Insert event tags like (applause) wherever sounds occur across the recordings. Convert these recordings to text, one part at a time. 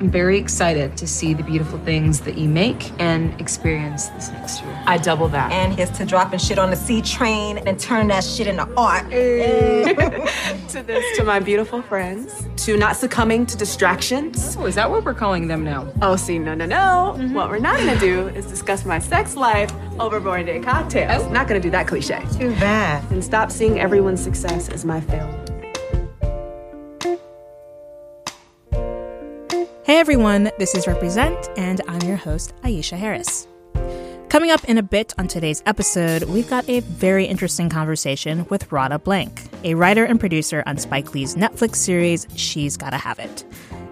I'm very excited to see the beautiful things that you make and experience this next year. I double that. And here's to dropping shit on the C train and turn that shit into art. (laughs) to this, to my beautiful friends, to not succumbing to distractions. Oh, is that what we're calling them now? Oh, see, no, no, no. Mm-hmm. What we're not gonna do is discuss my sex life over Born Day cocktails. Oh. Not gonna do that cliche. Too bad. And stop seeing everyone's success as my failure. Hey everyone, this is Represent, and I'm your host, Aisha Harris. Coming up in a bit on today's episode, we've got a very interesting conversation with Radha Blank, a writer and producer on Spike Lee's Netflix series, She's Gotta Have It.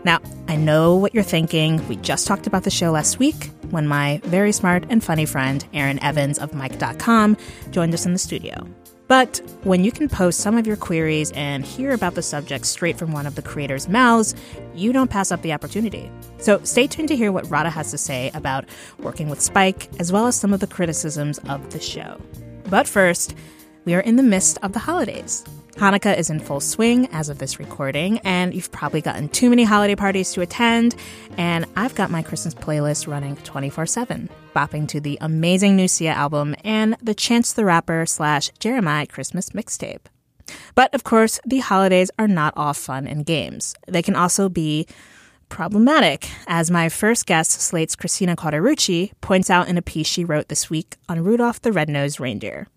Now, I know what you're thinking. We just talked about the show last week when my very smart and funny friend, Aaron Evans of Mic.com, joined us in the studio. But when you can post some of your queries and hear about the subject straight from one of the creators' mouths, you don't pass up the opportunity. So stay tuned to hear what Radha has to say about working with Spike, as well as some of the criticisms of the show. But first, we are in the midst of the holidays. Hanukkah is in full swing as of this recording, and you've probably gotten too many holiday parties to attend. And I've got my Christmas playlist running 24 7, bopping to the amazing new Sia album and the Chance the Rapper slash Jeremih Christmas mixtape. But of course, the holidays are not all fun and games. They can also be problematic, as my first guest, Slate's Christina Cauterucci, points out in a piece she wrote this week on Rudolph the Red-Nosed Reindeer.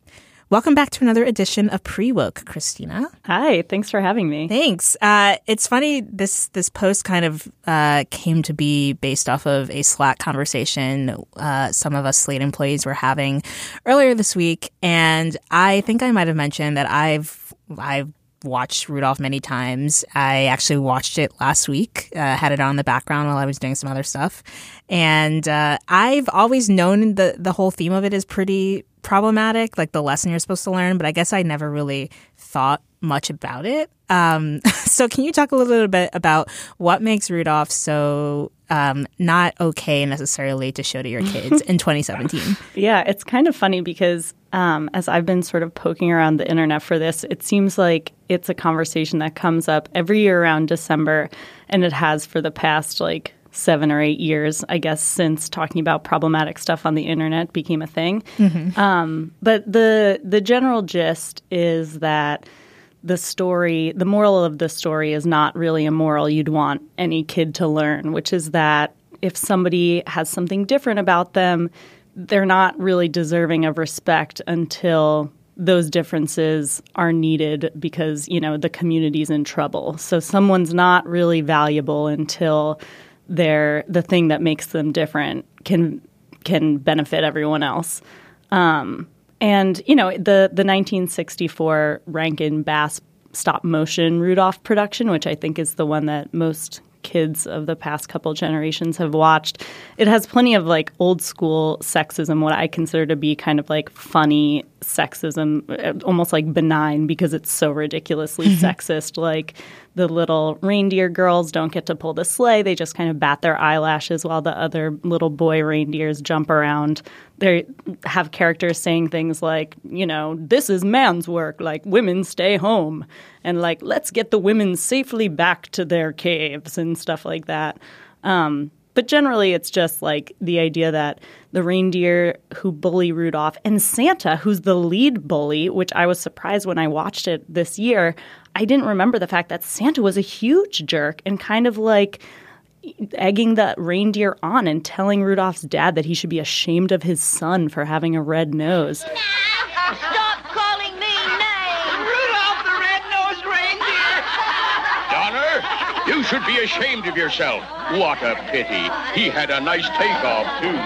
Welcome back to another edition of Pre-Woke, Christina. Hi, thanks for having me. Thanks. Uh, it's funny this this post kind of uh, came to be based off of a Slack conversation uh, some of us Slate employees were having earlier this week, and I think I might have mentioned that I've I've watched Rudolph many times. I actually watched it last week, uh, had it on the background while I was doing some other stuff. And uh, I've always known the, the whole theme of it is pretty problematic, like the lesson you're supposed to learn, but I guess I never really thought much about it. Um, (laughs) so, can you talk a little bit about what makes Rudolph so um, not okay necessarily to show to your kids in (laughs) 2017? Yeah, it's kind of funny because um, as I've been sort of poking around the internet for this, it seems like it's a conversation that comes up every year around December, and it has for the past like seven or eight years, I guess, since talking about problematic stuff on the internet became a thing. Um, but the the general gist is that the story, the moral of the story, is not really a moral you'd want any kid to learn, which is that if somebody has something different about them, they're not really deserving of respect until those differences are needed because you know the community's in trouble. So someone's not really valuable until they're the thing that makes them different can can benefit everyone else. Um, and you know the the 1964 Rankin Bass stop motion Rudolph production, which I think is the one that most kids of the past couple generations have watched. It has plenty of like old school sexism, what I consider to be kind of like funny sexism, uh, almost like benign because it's so ridiculously sexist. Like the little reindeer girls don't get to pull the sleigh, they just kind of bat their eyelashes while the other little boy reindeers jump around. They have characters saying things like, you know, this is man's work, like women stay home, and like let's get the women safely back to their caves and stuff like that. Um, but generally, it's just like the idea that the reindeer who bully Rudolph and Santa, who's the lead bully, which I was surprised when I watched it this year. I didn't remember the fact that Santa was a huge jerk and kind of like egging the reindeer on and telling Rudolph's dad that he should be ashamed of his son for having a red nose. Stop calling me names! You should be ashamed of yourself. What a pity. He had a nice takeoff, too.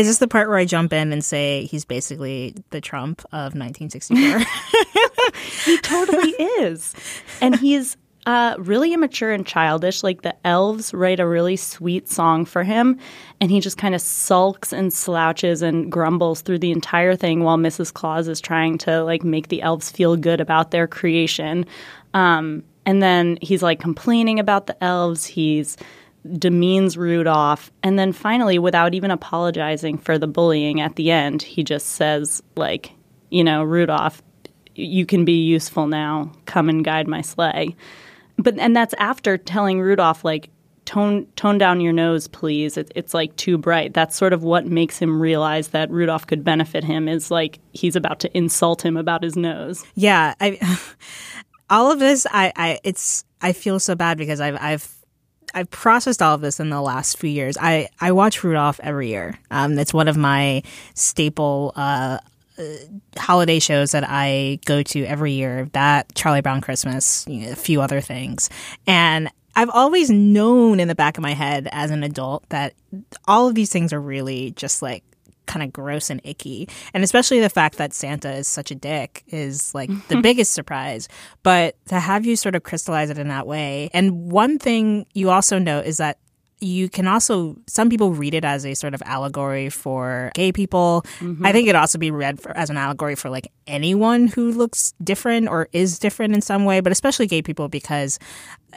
Is this the part where I jump in and say he's basically the Trump of 1964? (laughs) (laughs) he totally is. And he's uh, really immature and childish. Like the elves write a really sweet song for him, and he just kind of sulks and slouches and grumbles through the entire thing while Mrs. Claus is trying to like make the elves feel good about their creation. Um, and then he's like complaining about the elves. He's demeans Rudolph, and then finally, without even apologizing for the bullying at the end, he just says like, you know, Rudolph, you can be useful now. Come and guide my sleigh. But and that's after telling Rudolph like tone tone down your nose, please. It, it's like too bright. That's sort of what makes him realize that Rudolph could benefit him. Is like he's about to insult him about his nose. Yeah, I, all of this, I, I, it's, I feel so bad because I've, I've. I've processed all of this in the last few years. I, I watch Rudolph every year. Um, it's one of my staple uh, holiday shows that I go to every year. That Charlie Brown Christmas, you know, a few other things, and I've always known in the back of my head as an adult that all of these things are really just like kind of gross and icky. And especially the fact that Santa is such a dick is like the (laughs) biggest surprise. But to have you sort of crystallize it in that way. And one thing you also note is that you can also some people read it as a sort of allegory for gay people. Mm-hmm. i think it also be read for, as an allegory for like anyone who looks different or is different in some way but especially gay people because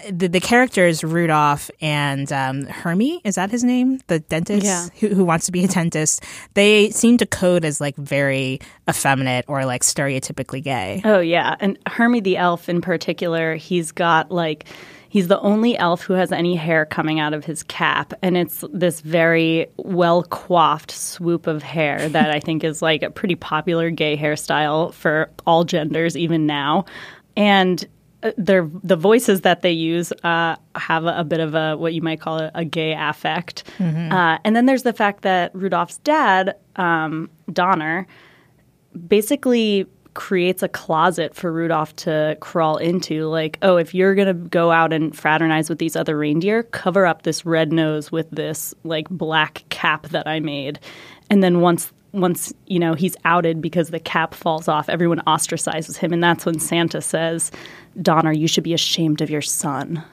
the, the characters rudolph and um, hermie. Is that his name? The dentist yeah. who, who wants to be a dentist. They seem to code as like very effeminate or like stereotypically gay. Oh yeah. And hermie the elf in particular he's got like He's the only elf who has any hair coming out of his cap, and it's this very well coiffed swoop of hair (laughs) that I think is like a pretty popular gay hairstyle for all genders, even now. And uh, their the voices that they use uh, have a, a, bit of a what you might call a, a gay affect, mm-hmm. uh, and then there's the fact that Rudolph's dad, um, Donner, basically creates a closet for Rudolph to crawl into. Like, oh, if you're going to go out and fraternize with these other reindeer, cover up this red nose with this like black cap that I made. And then once once you know he's outed because the cap falls off, everyone ostracizes him, and that's when Santa says, "Donner, you should be ashamed of your son."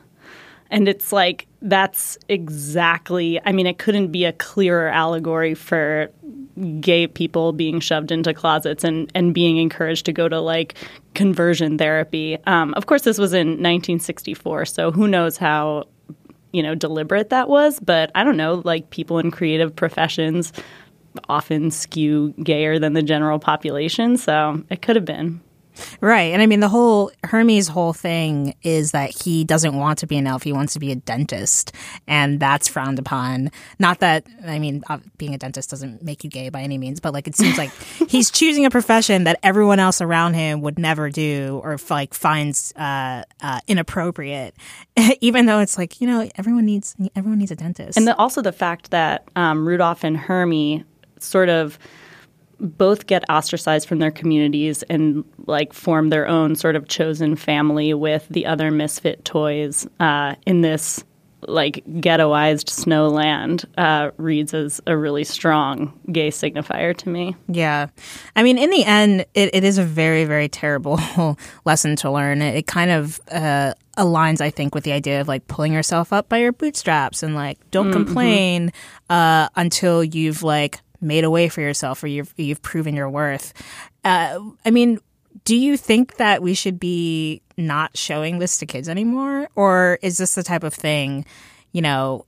And it's like that's exactly. I mean, it couldn't be a clearer allegory for gay people being shoved into closets and, and being encouraged to go to like conversion therapy. Um, of course, this was in 1964, so who knows how you know deliberate that was. But I don't know, like people in creative professions often skew gayer than the general population, so it could have been. Right. And I mean, the whole Hermie's whole thing is that he doesn't want to be an elf. He wants to be a dentist. And that's frowned upon. Not that, I mean, uh, being a dentist doesn't make you gay by any means, but like it seems like (laughs) he's choosing a profession that everyone else around him would never do or like finds uh, uh, inappropriate, (laughs) even though it's like, you know, everyone needs, everyone needs a dentist. And the, also the fact that um, Rudolph and Hermie sort of both get ostracized from their communities and like form their own sort of chosen family with the other misfit toys uh, in this like ghettoized snowland uh, reads as a really strong gay signifier to me. Yeah. I mean, in the end, it, it is a very, very terrible (laughs) lesson to learn. It, it kind of uh, aligns, I think, with the idea of like pulling yourself up by your bootstraps and like don't mm-hmm. complain uh, until you've like made a way for yourself or you've you've proven your worth. Uh, I mean, do you think that we should be not showing this to kids anymore, or is this the type of thing, you know?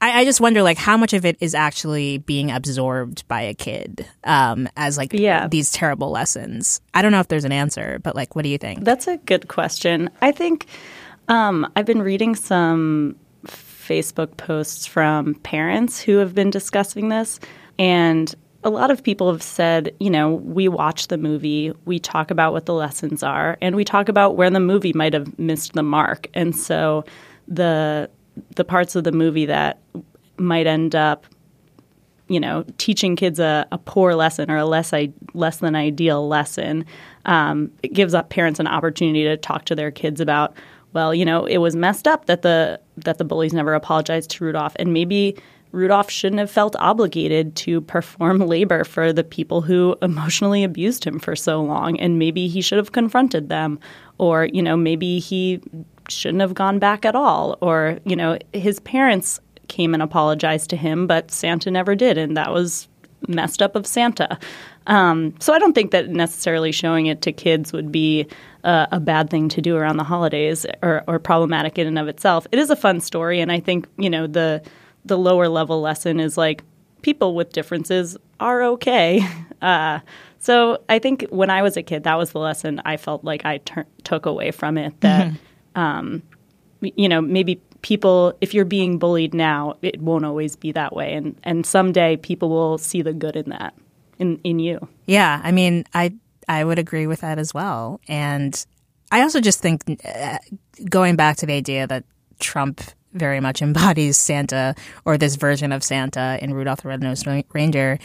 I, I just wonder, like, how much of it is actually being absorbed by a kid um, as like yeah. these terrible lessons. I don't know if there's an answer, but like, what do you think? That's a good question. I think um, I've been reading some Facebook posts from parents who have been discussing this and a lot of people have said, you know, we watch the movie, we talk about what the lessons are, and we talk about where the movie might have missed the mark. And so the the parts of the movie that might end up, you know, teaching kids a, a poor lesson or a less I, less than ideal lesson, um, it gives up parents an opportunity to talk to their kids about well, you know, it was messed up that the that the bullies never apologized to Rudolph, and maybe Rudolph shouldn't have felt obligated to perform labor for the people who emotionally abused him for so long, and maybe he should have confronted them, or you know, maybe he shouldn't have gone back at all, or you know, his parents came and apologized to him, but Santa never did, and that was messed up of Santa. Um, so I don't think that necessarily showing it to kids would be uh, a bad thing to do around the holidays or, or problematic in and of itself. It is a fun story, and I think you know the the lower level lesson is like people with differences are okay. (laughs) Uh, so I think when I was a kid, that was the lesson I felt like I ter- took away from it. That mm-hmm. um, you know maybe people if you're being bullied now, it won't always be that way, and and someday people will see the good in that in in you. Yeah, I mean, I I would agree with that as well, and I also just think uh, going back to the idea that Trump very much embodies Santa or this version of Santa in Rudolph the Red-Nosed Reindeer,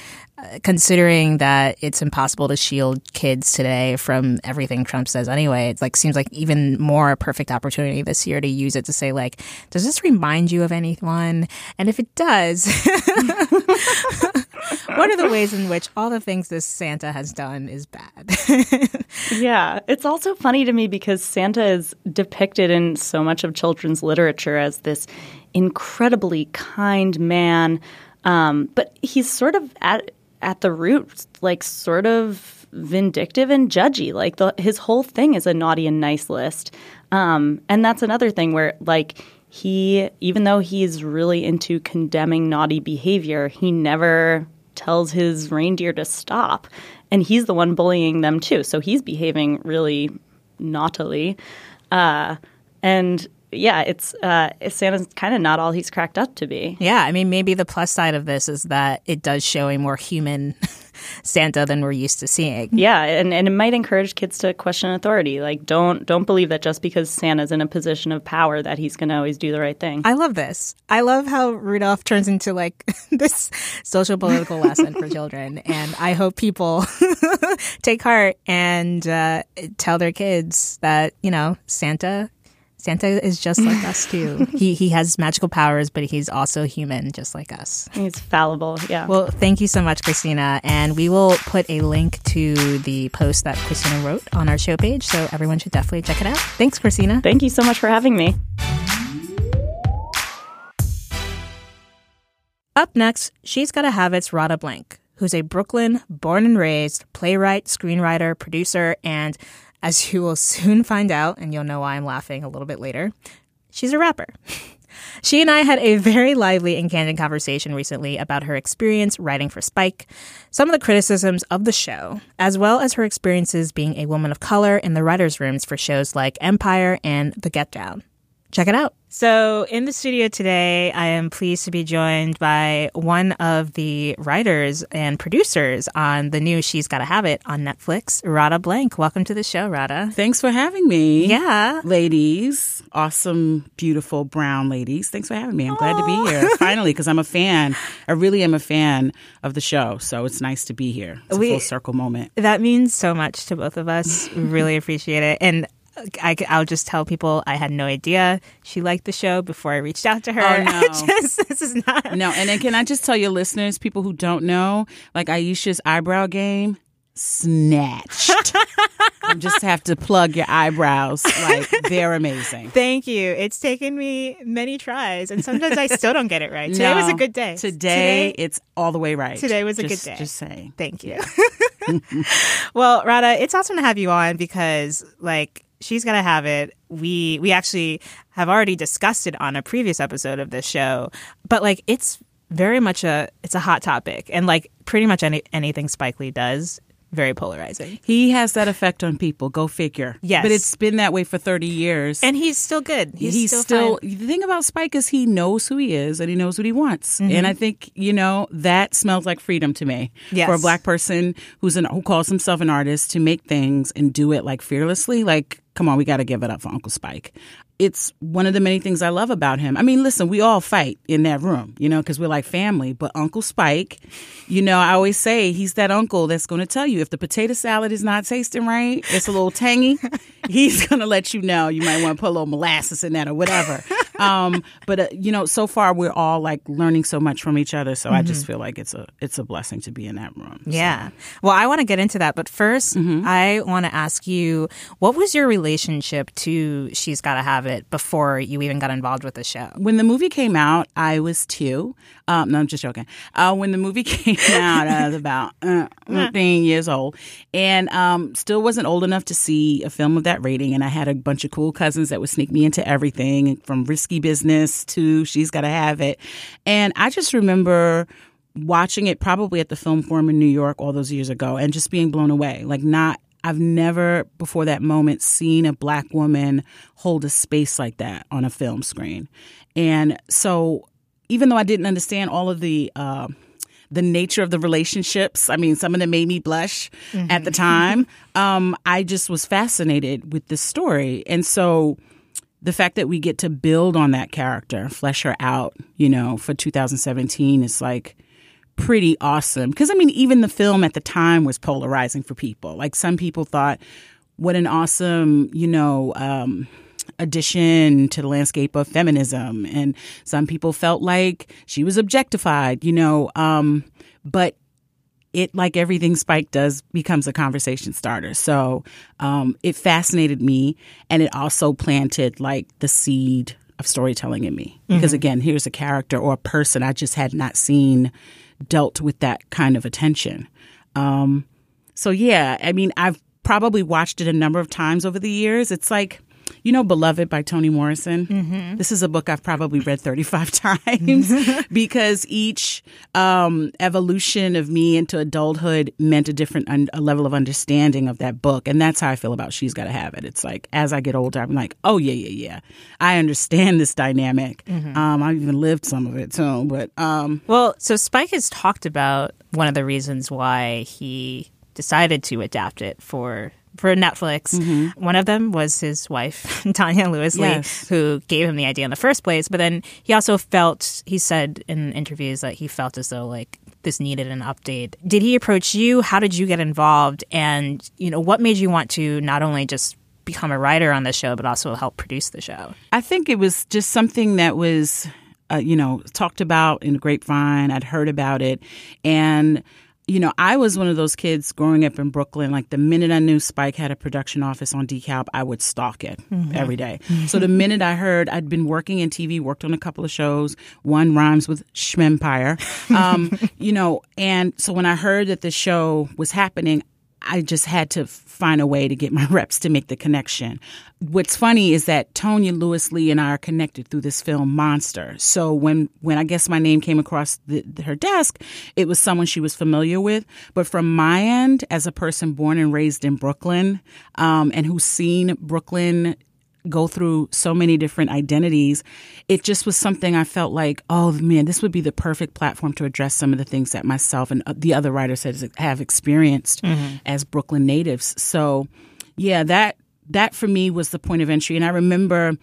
considering that it's impossible to shield kids today from everything Trump says anyway. It like seems like even more a perfect opportunity this year to use it to say like, does this remind you of anyone? And if it does, (laughs) what are the ways in which all the things this Santa has done is bad? (laughs) yeah, it's also funny to me because Santa is depicted in so much of children's literature as this incredibly kind man, um, but he's sort of at at the root, like sort of vindictive and judgy. Like the, his whole thing is a naughty and nice list, um, and that's another thing where like he, even though he's really into condemning naughty behavior, he never tells his reindeer to stop. And he's the one bullying them too. So he's behaving really naughtily. Uh, and yeah, it's uh, Santa's kind of not all he's cracked up to be. Yeah, I mean, maybe the plus side of this is that it does show a more human (laughs) Santa than we're used to seeing. Yeah, and, and it might encourage kids to question authority. Like, don't don't believe that just because Santa's in a position of power that he's going to always do the right thing. I love this. I love how Rudolph turns into like (laughs) this social political lesson for children, (laughs) and I hope people take heart and uh, tell their kids that you know Santa Santa is just like us too. (laughs) he he has magical powers, but he's also human, just like us. He's fallible. Yeah. Well, thank you so much, Christina, and we will put a link to the post that Christina wrote on our show page, so everyone should definitely check it out. Thanks, Christina. Thank you so much for having me. Up next, she's got to have its Radha Blank, who's a Brooklyn born and raised playwright, screenwriter, producer, and as you will soon find out, and you'll know why I'm laughing a little bit later, she's a rapper. (laughs) She and I had a very lively and candid conversation recently about her experience writing for Spike, some of the criticisms of the show, as well as her experiences being a woman of color in the writers' rooms for shows like Empire and The Get Down. Check it out. So, in the studio today, I am pleased to be joined by one of the writers and producers on the new She's Gotta Have It on Netflix, Radha Blank. Welcome to the show, Radha. Thanks for having me. Yeah. Ladies, awesome, beautiful brown ladies. Thanks for having me. I'm Aww. glad to be here (laughs) finally because I'm a fan. I really am a fan of the show. So, it's nice to be here. It's we, a full circle moment. That means so much to both of us. really (laughs) appreciate it. And I, will just tell people I had no idea she liked the show before I reached out to her. Oh, (laughs) no. just, this is not. No, and then can I just tell your listeners, people who don't know, like Aisha's eyebrow game, snatched. (laughs) I just have to plug your eyebrows. Like, they're amazing. Thank you. It's taken me many tries, and sometimes I still don't get it right. Today no, was a good day. Today, today, it's all the way right. Today was a just, good day. Just saying. Thank you. (laughs) well, Radha, it's awesome to have you on because, like, she's gonna have it. We we actually have already discussed it on a previous episode of this show, but like it's very much a it's a hot topic, and like pretty much any anything Spike Lee does very polarizing. He has that effect on people. Go figure. Yes, but it's been that way for thirty years, and he's still good. He's, he's still. still the thing about Spike is he knows who he is and he knows what he wants, mm-hmm. and I think you know that smells like freedom to me. Yes. for a black person who's an who calls himself an artist to make things and do it like fearlessly, like come on, we got to give it up for Uncle Spike. It's one of the many things I love about him. I mean, listen, we all fight in that room, you know, because we're like family. But Uncle Spike, you know, I always say he's that uncle that's going to tell you if the potato salad is not tasting right, it's a little tangy. (laughs) he's going to let you know. You might want to put a little molasses in that or whatever. Um, but uh, you know, so far we're all like learning so much from each other. So mm-hmm. I just mm-hmm. feel like it's a it's a blessing to be in that room. Yeah. Well, I want to get into that, but 1st mm-hmm. I want to ask you, what was your relationship to She's Gotta Have It before you even got involved with the show? When the movie came out, I was two. Um, no, I'm just joking. Uh, when the movie (laughs) came out, I was about uh, (laughs) 13 years old, and um, still wasn't old enough to see a film of that rating. And I had a bunch of cool cousins that would sneak me into everything from risky business to she's got to have it. And I just remember watching it probably at the film forum in New York all those years ago and just being blown away. Like not I've never before that moment seen a black woman hold a space like that on a film screen. And so even though I didn't understand all of the uh, the nature of the relationships. I mean, some of them made me blush mm-hmm. at the time. Um, I just was fascinated with this story. And so the fact that we get to build on that character, flesh her out, you know, for 2017 is like pretty awesome. Because, I mean, even the film at the time was polarizing for people. Like, some people thought, what an awesome, you know, um, addition to the landscape of feminism. And some people felt like she was objectified, you know. Um, but it, like everything Spike does, becomes a conversation starter. So um, it fascinated me, and it also planted like the seed of storytelling in me. Because mm-hmm. again, here's a character or a person I just had not seen dealt with that kind of attention. Um, so yeah, I mean, I've probably watched it a number of times over the years. It's like you know Beloved by Toni Morrison? Mm-hmm. This is a book I've probably read 35 (laughs) times (laughs) because each um, evolution of me into adulthood meant a different un- a level of understanding of that book. And that's how I feel about She's Gotta Have It. It's like as I get older, I'm like, oh, yeah, yeah, yeah. I understand this dynamic. Mm-hmm. Um, I've even lived some of it too. But um, well, so Spike has talked about one of the reasons why he decided to adapt it for for Netflix. Mm-hmm. One of them was his wife, (laughs) Tonya Lewis Lee, yes. who gave him the idea in the first place. But then he also felt, he said in interviews that he felt as though like this needed an update. Did he approach you? How did you get involved? And, you know, what made you want to not only just become a writer on the show, but also help produce the show? I think it was just something that was, uh, you know, talked about in the grapevine. I'd heard about it. And, you know, I was one of those kids growing up in Brooklyn. Like the minute I knew Spike had a production office on DeKalb, I would stalk it mm-hmm. every day. So the minute I heard I'd been working in TV, worked on a couple of shows, one rhymes with Schmempire, um, (laughs) you know, and so when I heard that the show was happening, I just had to find a way to get my (laughs) reps to make the connection. What's funny is that Tonya Lewis Lee and I are connected through this film Monster. So when when I guess my name came across the, her desk, it was someone she was familiar with. But from my end, as a person born and raised in Brooklyn, um, and who's seen Brooklyn go through so many different identities, it just was something I felt like, oh man, this would be the perfect platform to address some of the things that myself and the other writers have experienced mm-hmm. as Brooklyn natives. So, yeah, that that for me was the point of entry. And I remember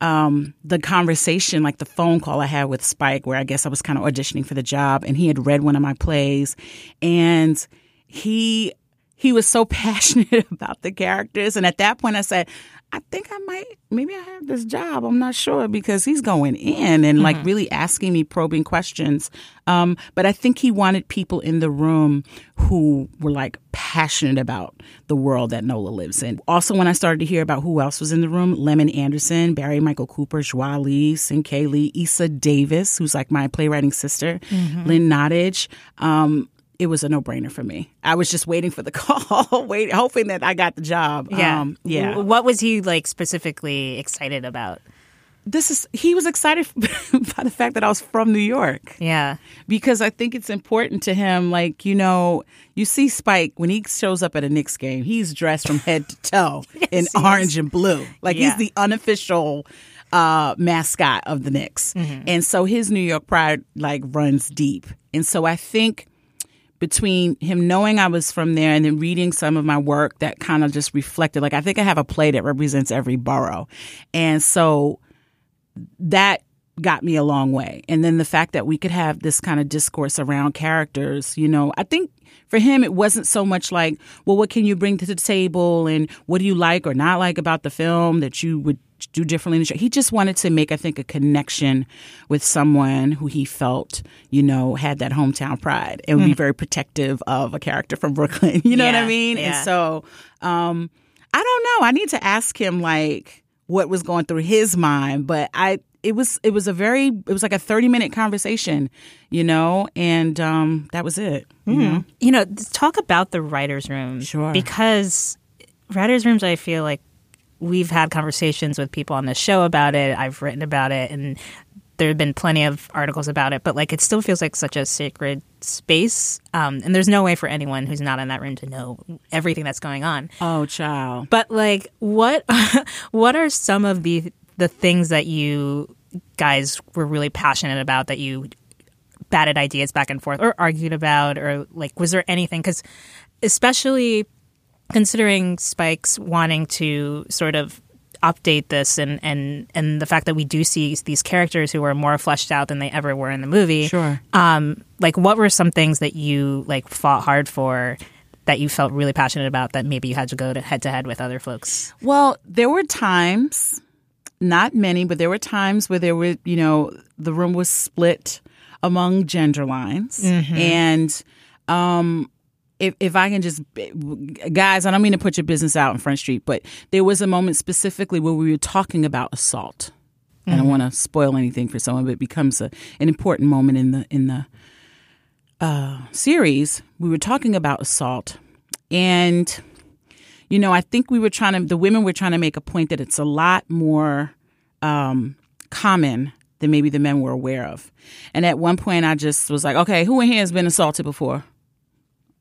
um, the conversation, like the phone call I had with Spike, where I guess I was kind of auditioning for the job, and he had read one of my plays, and he he was so (laughs) passionate about the characters. And at that point, I said, I think I might, maybe I have this job. I'm not sure because he's going in and like mm-hmm. really asking me probing questions. Um, but I think he wanted people in the room who were like passionate about the world that Nola lives in. Also, when I started to hear about who else was in the room, Lemon Andersen, Barry Michael Cooper, Joie Lee, Cinqué Lee, Eisa Davis, who's like my playwriting sister, mm-hmm. Lynn Nottage. Um, it was a no brainer for me. I was just waiting for the (laughs) call, wait, hoping that I got the job. Yeah, um, yeah. What was he like specifically excited about? This is he was excited (laughs) by the fact that I was from New York. Yeah, because I think it's important to him. Like you know, you see Spike when he shows up at a Knicks game, he's dressed from head to toe (laughs) yes, in orange is. and blue. Like yeah. he's the unofficial uh, mascot of the Knicks, mm-hmm. and so his New York pride like runs deep. And so I think between him knowing I was from there and then reading some of my work that kind of just reflected like I think I have a play that represents every borough. And so that got me a long way. And then the fact that we could have this kind of discourse around characters, you know, I think for him it wasn't so much like, well, what can you bring to the table and what do you like or not like about the film that you would do differently in the show. He just wanted to make, I think, a connection with someone who he felt, you know, had that hometown pride and would be very protective of a character from Brooklyn. (laughs) You know what I mean? yeah. And so, um, I don't know. I need to ask him like what was going through his mind, but I it was it was a very it was like a 30 minute conversation, you know, and um that was it. You know? you know, talk about the writers' room. Sure. Because writers' rooms, I feel like we've had conversations with people on this show about it. I've written about it, and there have been plenty of articles about it. But like, it still feels like such a sacred space, um, and there's no way for anyone who's not in that room to know everything that's going on. Oh, child. But like, what (laughs) what are some of the the things that you guys were really passionate about that you batted ideas back and forth or argued about, or like, was there anything? Because especially considering Spike's wanting to sort of update this and and and the fact that we do see these characters who are more fleshed out than they ever were in the movie Sure. um like what were some things that you like fought hard for that you felt really passionate about that maybe you had to go to head to head with other folks Well, there were times, not many, but there were times where there were, you know, the room was split among gender lines. And um, if, if I can just, guys, I don't mean to put your business out in Front Street, but there was a moment specifically where we were talking about assault. and I don't want to spoil anything for someone, but it becomes a, an important moment in the in the uh, series. We were talking about assault, and you know, I think we were trying to, the women were trying to make a point that it's a lot more um, common than maybe the men were aware of. And at one point, I just was like, okay, who in here has been assaulted before?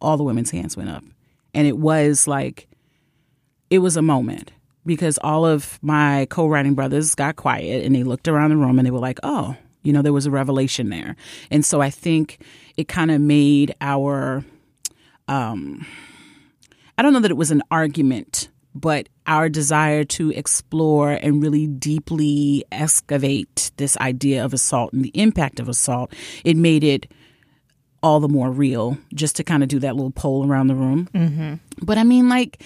All the women's hands went up. And it was like, it was a moment because all of my co writing brothers got quiet and they looked around the room and they were like, oh, you know, there was a revelation there. And so I think it kind of made our, um, I don't know that it was an argument, but our desire to explore and really deeply excavate this idea of assault and the impact of assault, it made it all the more real just to kind of do that little poll around the room. Mm-hmm. But I mean, like,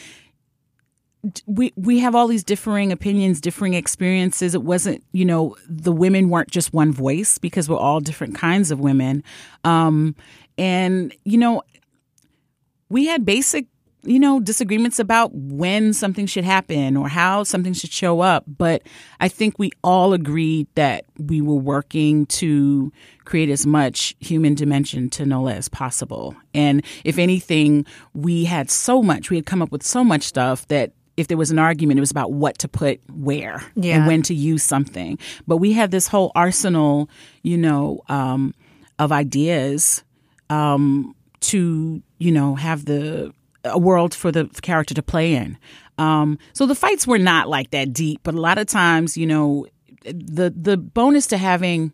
we we have all these differing opinions, differing experiences. It wasn't, you know, the women weren't just one voice because we're all different kinds of women. Um, and you know, we had basic, you know, disagreements about when something should happen or how something should show up. But I think we all agreed that we were working to create as much human dimension to Nola as possible. And if anything, we had so much, we had come up with so much stuff that if there was an argument, it was about what to put where Yeah. and when to use something. But we had this whole arsenal, you know, um, of ideas um, to, you know, have the a world for the character to play in. Um, so the fights were not like that deep, but a lot of times, you know, the the bonus to having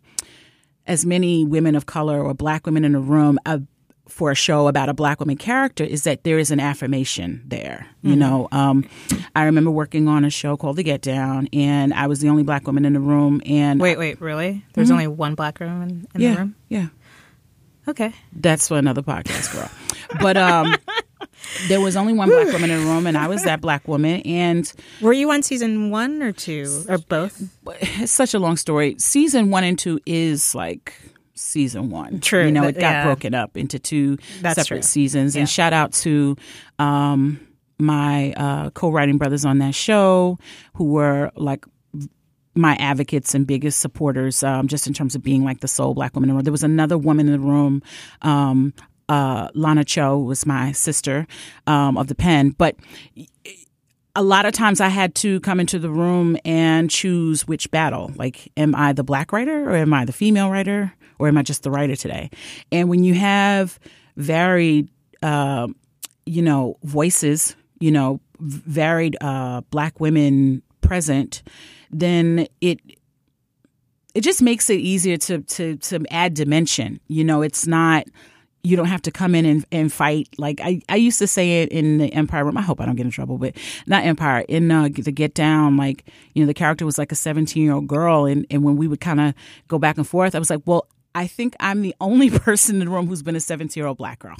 as many women of color or black women in a room uh, for a show about a black woman character is that there is an affirmation there. You know, um, I remember working on a show called The Get Down, and I was the only black woman in the room. And wait wait really there's only one black woman in yeah, the room yeah, okay that's for another podcast, girl. but um, (laughs) there was only one black woman in the room, and I was that (laughs) black woman. And were you on season one or two or both it's such a long story. Season one and two is like season one. True. You know, it got yeah. broken up into two That's separate true. seasons. Yeah. And shout out to um, my uh, co-writing brothers on that show who were like my advocates and biggest supporters, um, just in terms of being like the sole black woman in the room. There was another woman in the room. Um, uh, Lana Cho was my sister um, of the pen, but a lot of times I had to come into the room and choose which battle. Like, am I the black writer or am I the female writer or am I just the writer today? And when you have varied, uh, you know, voices, you know, varied uh, black women present, then it it just makes it easier to to to add dimension. You know, it's not you don't have to come in and, and fight. Like I, I used to say it in the Empire room. I hope I don't get in trouble, but not Empire. In uh, the Get Down, like you know, the character was like a seventeen year old girl, and and when we would kind of go back and forth, I was like, well, I think I'm the only (laughs) person in the room who's been a seventeen year old black girl.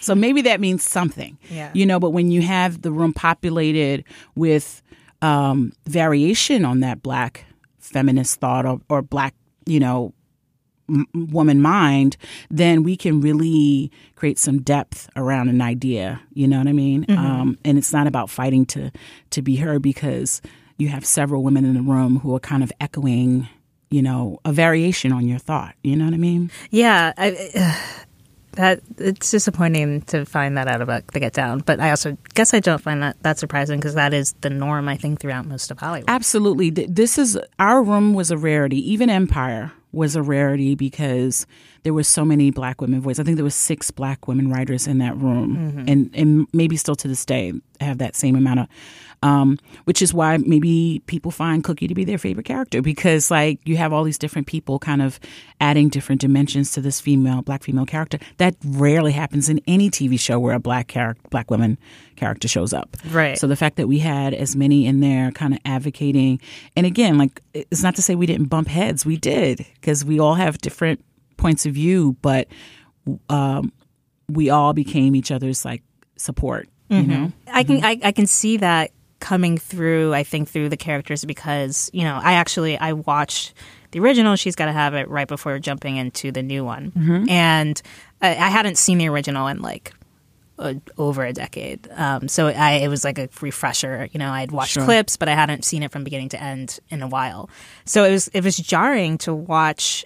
so maybe that means something, Yeah. you know. But when you have the room populated with um, variation on that black feminist thought or, or black, you know, m- woman mind, then we can really create some depth around an idea. You know what I mean? Um, and it's not about fighting to to be heard because you have several women in the room who are kind of echoing, you know, a variation on your thought. You know what I mean? Yeah, I, (sighs) that it's disappointing to find that out about the Get Down, but I also guess I don't find that that surprising because that is the norm I think throughout most of Hollywood. Absolutely. This is our room was a rarity. Even Empire was a rarity because there were so many black women voices. I think there was six black women writers in that room, and and maybe still to this day have that same amount of. Um, which is why maybe people find Cookie to be their favorite character because like you have all these different people kind of adding different dimensions to this female black female character that rarely happens in any TV show where a black character black woman character shows up. Right. So the fact that we had as many in there kind of advocating and again like it's not to say we didn't bump heads we did because we all have different points of view but um, we all became each other's like support you mm-hmm. know I can mm-hmm. I, I can see that coming through. I think through the characters because you know I actually I watched the original. She's got to have it right before jumping into the new one, mm-hmm. and I, I hadn't seen the original in like. Uh, over a decade, um, so I it was like a refresher. You know, I had watched Sure. clips, but I hadn't seen it from beginning to end in a while. So it was it was jarring to watch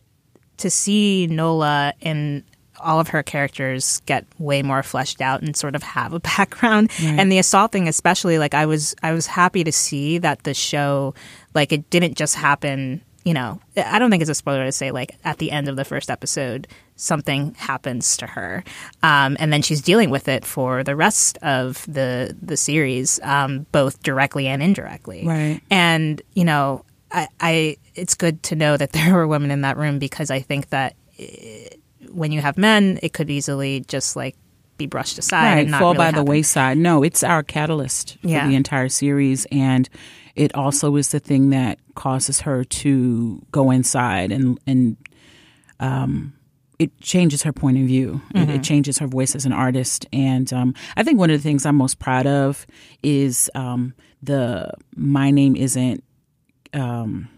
to see Nola and all of her characters get way more fleshed out and sort of have a (laughs) background. And the assault thing especially like I was I was happy to see that the show like it didn't just happen, you know. I don't think it's a spoiler to say like at the end of the first episode something happens to her. Um, and then she's dealing with it for the rest of the the series um, both directly and indirectly. Right. And you know, I, I it's good to know that (laughs) there were women in that room because I think that eh, when you have men, it could easily just like be brushed aside right and not fall really by the wayside no it's our catalyst for Yeah. the entire series and it also is the thing that causes her to go inside and and um it changes her point of view. It, it changes her voice as an artist, and um, I think one of the things I'm most proud of is um, the "My Name Isn't" um,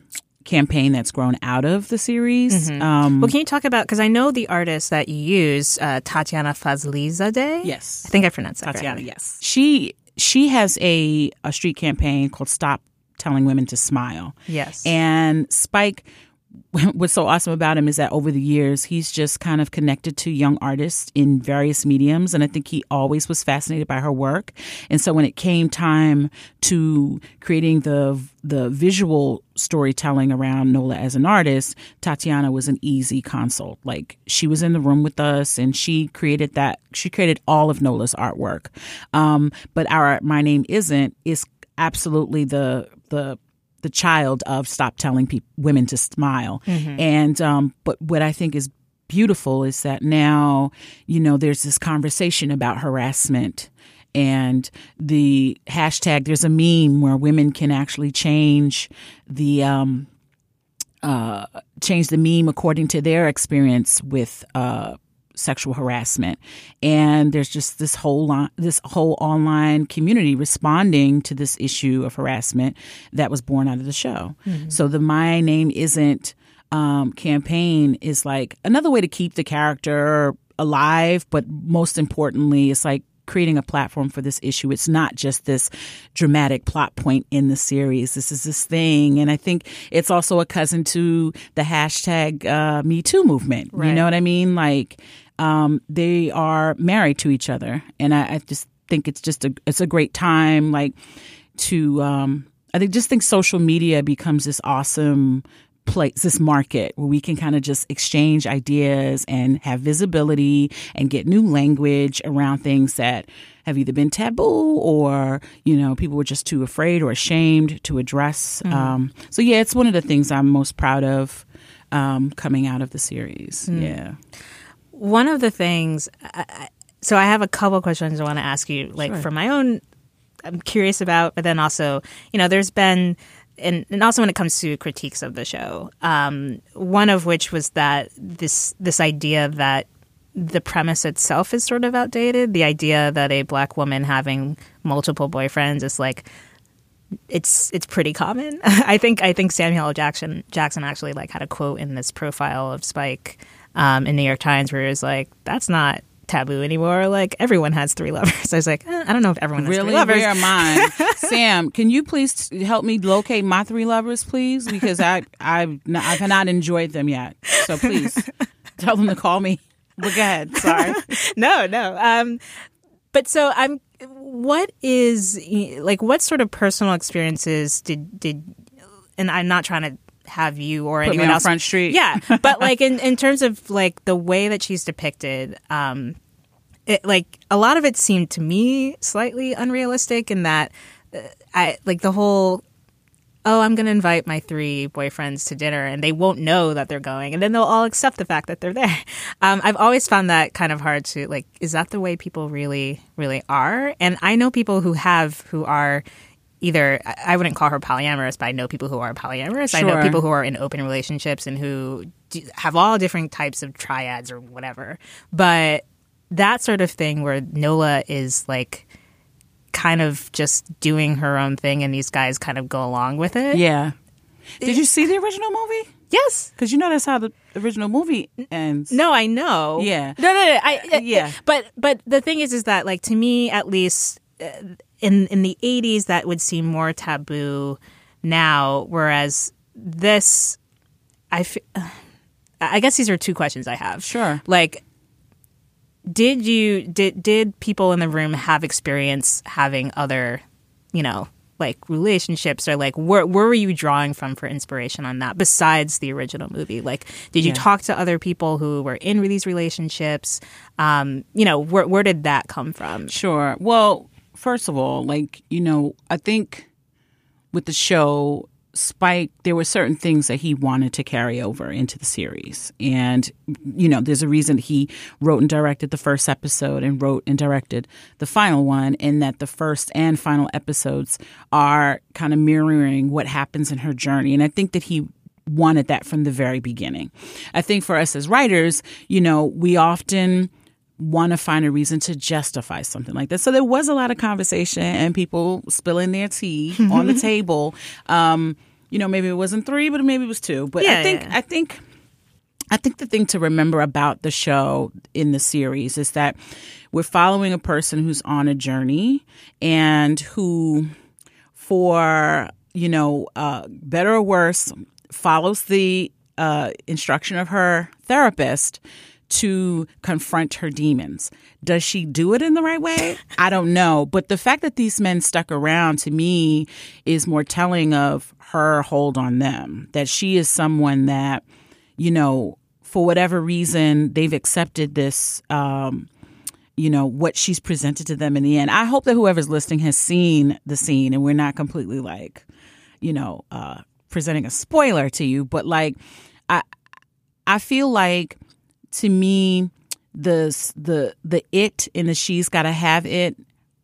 campaign that's grown out of the series. Um, Well, can you talk about because I know the artist that you use, uh, Tatiana Fazlizadeh. Yes. I think I pronounced that Tatiana, correctly. yes. She she has a a street campaign called Stop Telling Women to Smile. Yes. And Spike (laughs) what's so awesome about him is that over the years he's just kind of connected to young artists in various mediums and I think he always was fascinated by her work. And so when it came time to creating the the visual storytelling around Nola as an artist, Tatiana was an easy consult. Like she was in the room with us and she created that she created all of Nola's artwork. Um, but our My Name Isn't is absolutely the the the child of stop telling peop women to smile. And um, but what I think is beautiful is that now you know there's this conversation about harassment and the hashtag. There's a meme where women can actually change the. Um, uh, change the meme according to their experience with uh, sexual harassment, and there's just this whole line, this whole online community responding to this issue of harassment that was born out of the show. So the "My Name Isn't" um, campaign is like another way to keep the character alive, but most importantly, it's like creating a platform for this issue. It's not just this dramatic plot point in the series. This is this thing. And I think it's also a cousin to the hashtag uh, Me Too movement. You know what I mean? Like um, they are married to each other. And I, I just think it's just a, it's a great time like to, um, I think just think social media becomes this awesome place, this market where we can kind of just exchange ideas and have visibility and get new language around things that have either been taboo or, you know, people were just too afraid or ashamed to address. Um, so, yeah, it's one of the things I'm most proud of um, coming out of the series. Yeah. One of the things, I, so I have a couple questions I want to ask you, like Sure. for my own, I'm curious about, but then also, you know, there's been, and, and also when it comes to critiques of the show, um, one of which was that this this idea that the premise itself is sort of outdated. The idea that a black woman having multiple boyfriends is like it's it's pretty common. (laughs) I think I think Samuel Jackson Jackson actually like had a quote in this profile of Spike um, in New York Times where he was like, "That's not taboo anymore. Like everyone has three lovers." (laughs) I was like, eh, I don't know if everyone has Really? three lovers. Where are mine? (laughs) Sam, can you please t- help me locate my three lovers, please? Because I I've not, I've not enjoyed them yet. So please (laughs) tell them to call me. But go ahead. Sorry. no, no. Um, but so I'm. What is like? What sort of personal experiences did did? And I'm not trying to have you or Put anyone on else Front Street. Yeah, (laughs) but like in in terms of like the way that she's depicted, um, it like a lot of it seemed to me slightly unrealistic in that uh, I like the whole oh, I'm going to invite my three boyfriends to dinner and they won't know that they're going. And then they'll all accept the fact that they're there. (laughs) Um, I've always found that kind of hard to, like, is that the way people really, really are? And I know people who have, who are either, I wouldn't call her polyamorous, but I know people who are polyamorous. I know people who are in open relationships and who do, have all different types of triads or whatever. But that sort of thing where Nola is like, kind of just doing her own thing and these guys kind of go along with it. Yeah. Did you see the original movie? Yes. Because you know that's how the original movie ends. No, I know. Yeah. No, no, no. I, I- Yeah. But but the thing is, is that like to me at least uh, in in the '80s that would seem more taboo now, whereas this, I. f- (sighs) I guess these are two questions I have. Sure. Like, did you did did people in the room have experience having other, you know, like relationships or like where where were you drawing from for inspiration on that besides the original movie? Like, did you Yeah. talk to other people who were in these relationships? Um, you know, where where did that come from? Sure. Well, first of all, like, you know, I think with the show, Spike, there were certain things that he wanted to carry over into the series. And, you know, there's a reason he wrote and directed the first episode and wrote and directed the final one, and that the first and final episodes are kind of mirroring what happens in her journey. And I think that he wanted that from the very beginning. I think for us as writers, you know, we often want to find a reason to justify something like this. So there was a lot of conversation and people spilling their tea on the (laughs) table. Um, you know, maybe it wasn't three, but maybe it was two. But Yeah, I think yeah. I think I think the thing to remember about the show in the series is that we're following a person who's on a journey and who for you know uh, better or worse follows the uh, instruction of her therapist to confront her demons. Does she do it in the right way? I don't know. But the fact that these men stuck around to me is more telling of her hold on them. That she is someone that, you know, for whatever reason, they've accepted this. Um, you know what she's presented to them in the end. I hope that whoever's listening has seen the scene, and we're not completely like, you know, uh, presenting a spoiler to you. But like, I I feel like to me the the the it and the she's got to have it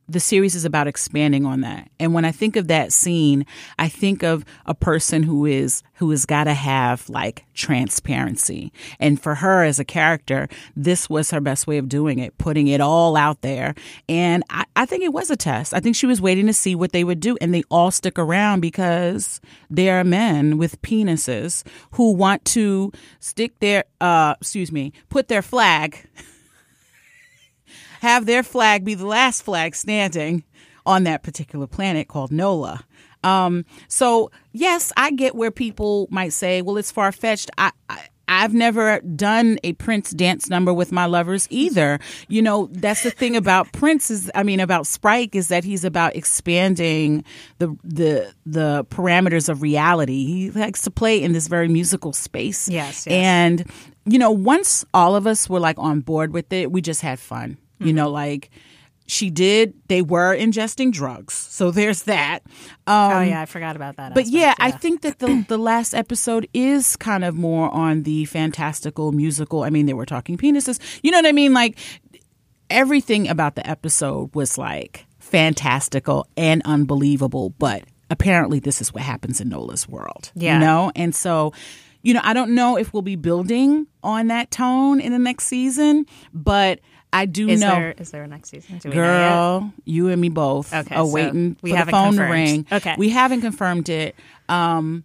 the series is about expanding on that. And when i think of that scene i think of a person who is who has got to have like transparency. And for her as a character this was her best way of doing it putting it all out there. And i, I think it was a test. I think she was waiting to see what they would do. And they all stick around because they are men with penises who want to stick their uh excuse me put their flag (laughs) have their flag be the last flag standing on that particular planet called Nola. Um, so yes, I get where people might say, "Well, it's far fetched." I, I I've never done a Prince dance number with my lovers either. You know, that's the thing about Prince is, I mean, about Spike is that he's about expanding the the the parameters of reality. He likes to play in this very musical space. Yes, yes. and you know, once all of us were like on board with it, we just had fun. You know, like she did. They were ingesting drugs, so there's that. Um, oh yeah, I forgot about that. but aspect, yeah, I think that the the last episode is kind of more on the fantastical musical. I mean, they were talking penises. You know what I mean? Like everything about the episode was like fantastical and unbelievable, but apparently this is what happens in Nola's world. Yeah. You know? And so, you know, I don't know if we'll be building on that tone in the next season, but I do is know there is there a next season? Do? Girl, you and me both Okay, are so waiting we for the phone to confirmed. ring. Okay. We haven't confirmed it. Um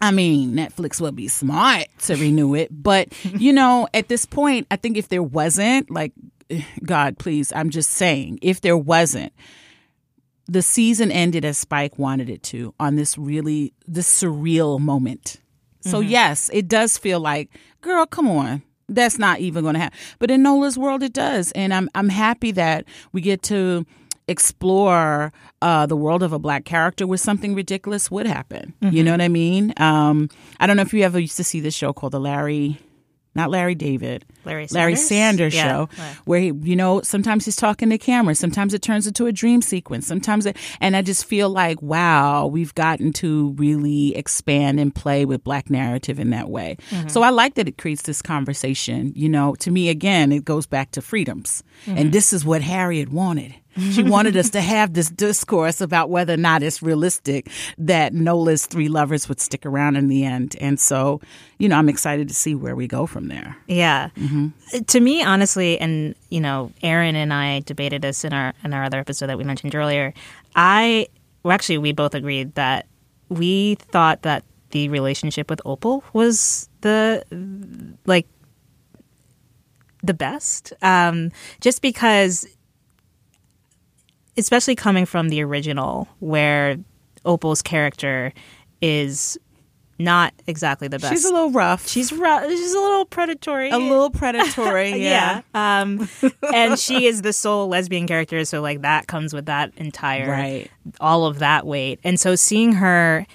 I mean, Netflix would be smart to renew it, but (laughs) you know, at this point, I think if there wasn't, like (sighs) God, please, I'm just saying, if there wasn't, the season ended as Spike wanted it to on this really this surreal moment. So yes, it does feel like, girl, come on. That's not even going to happen. But in Nola's world it does, and I'm I'm happy that we get to explore uh, the world of a black character where something ridiculous would happen. You know what I mean? Um, I don't know if you ever used to see this show called the Larry, not Larry David, Larry Larry Sanders? Sanders Yeah. show, Right. where he, you know, sometimes he's talking to camera, sometimes it turns into a dream sequence, sometimes it, and I just feel like, wow, we've gotten to really expand and play with black narrative in that way. Mm-hmm. So I like that it creates this conversation. You know, to me, again, it goes back to freedoms, Mm-hmm. and this is what Harriet wanted. She wanted us to have this discourse about whether or not it's realistic that Nola's three lovers would stick around in the end. And so, you know, I'm excited to see where we go from there. Yeah. Mm-hmm. To me, honestly, and you know, Aaron and I debated this in our in our other episode that we mentioned earlier. I well, actually, we both agreed that we thought that the relationship with Opal was the like the best, um, just because, especially coming from the original, where Opal's character is not exactly the best. She's a little rough. She's ru- she's a little predatory. a little predatory. (laughs) yeah. Um, and she is the sole lesbian character, so like that comes with that entire Right. all of that weight. And so seeing her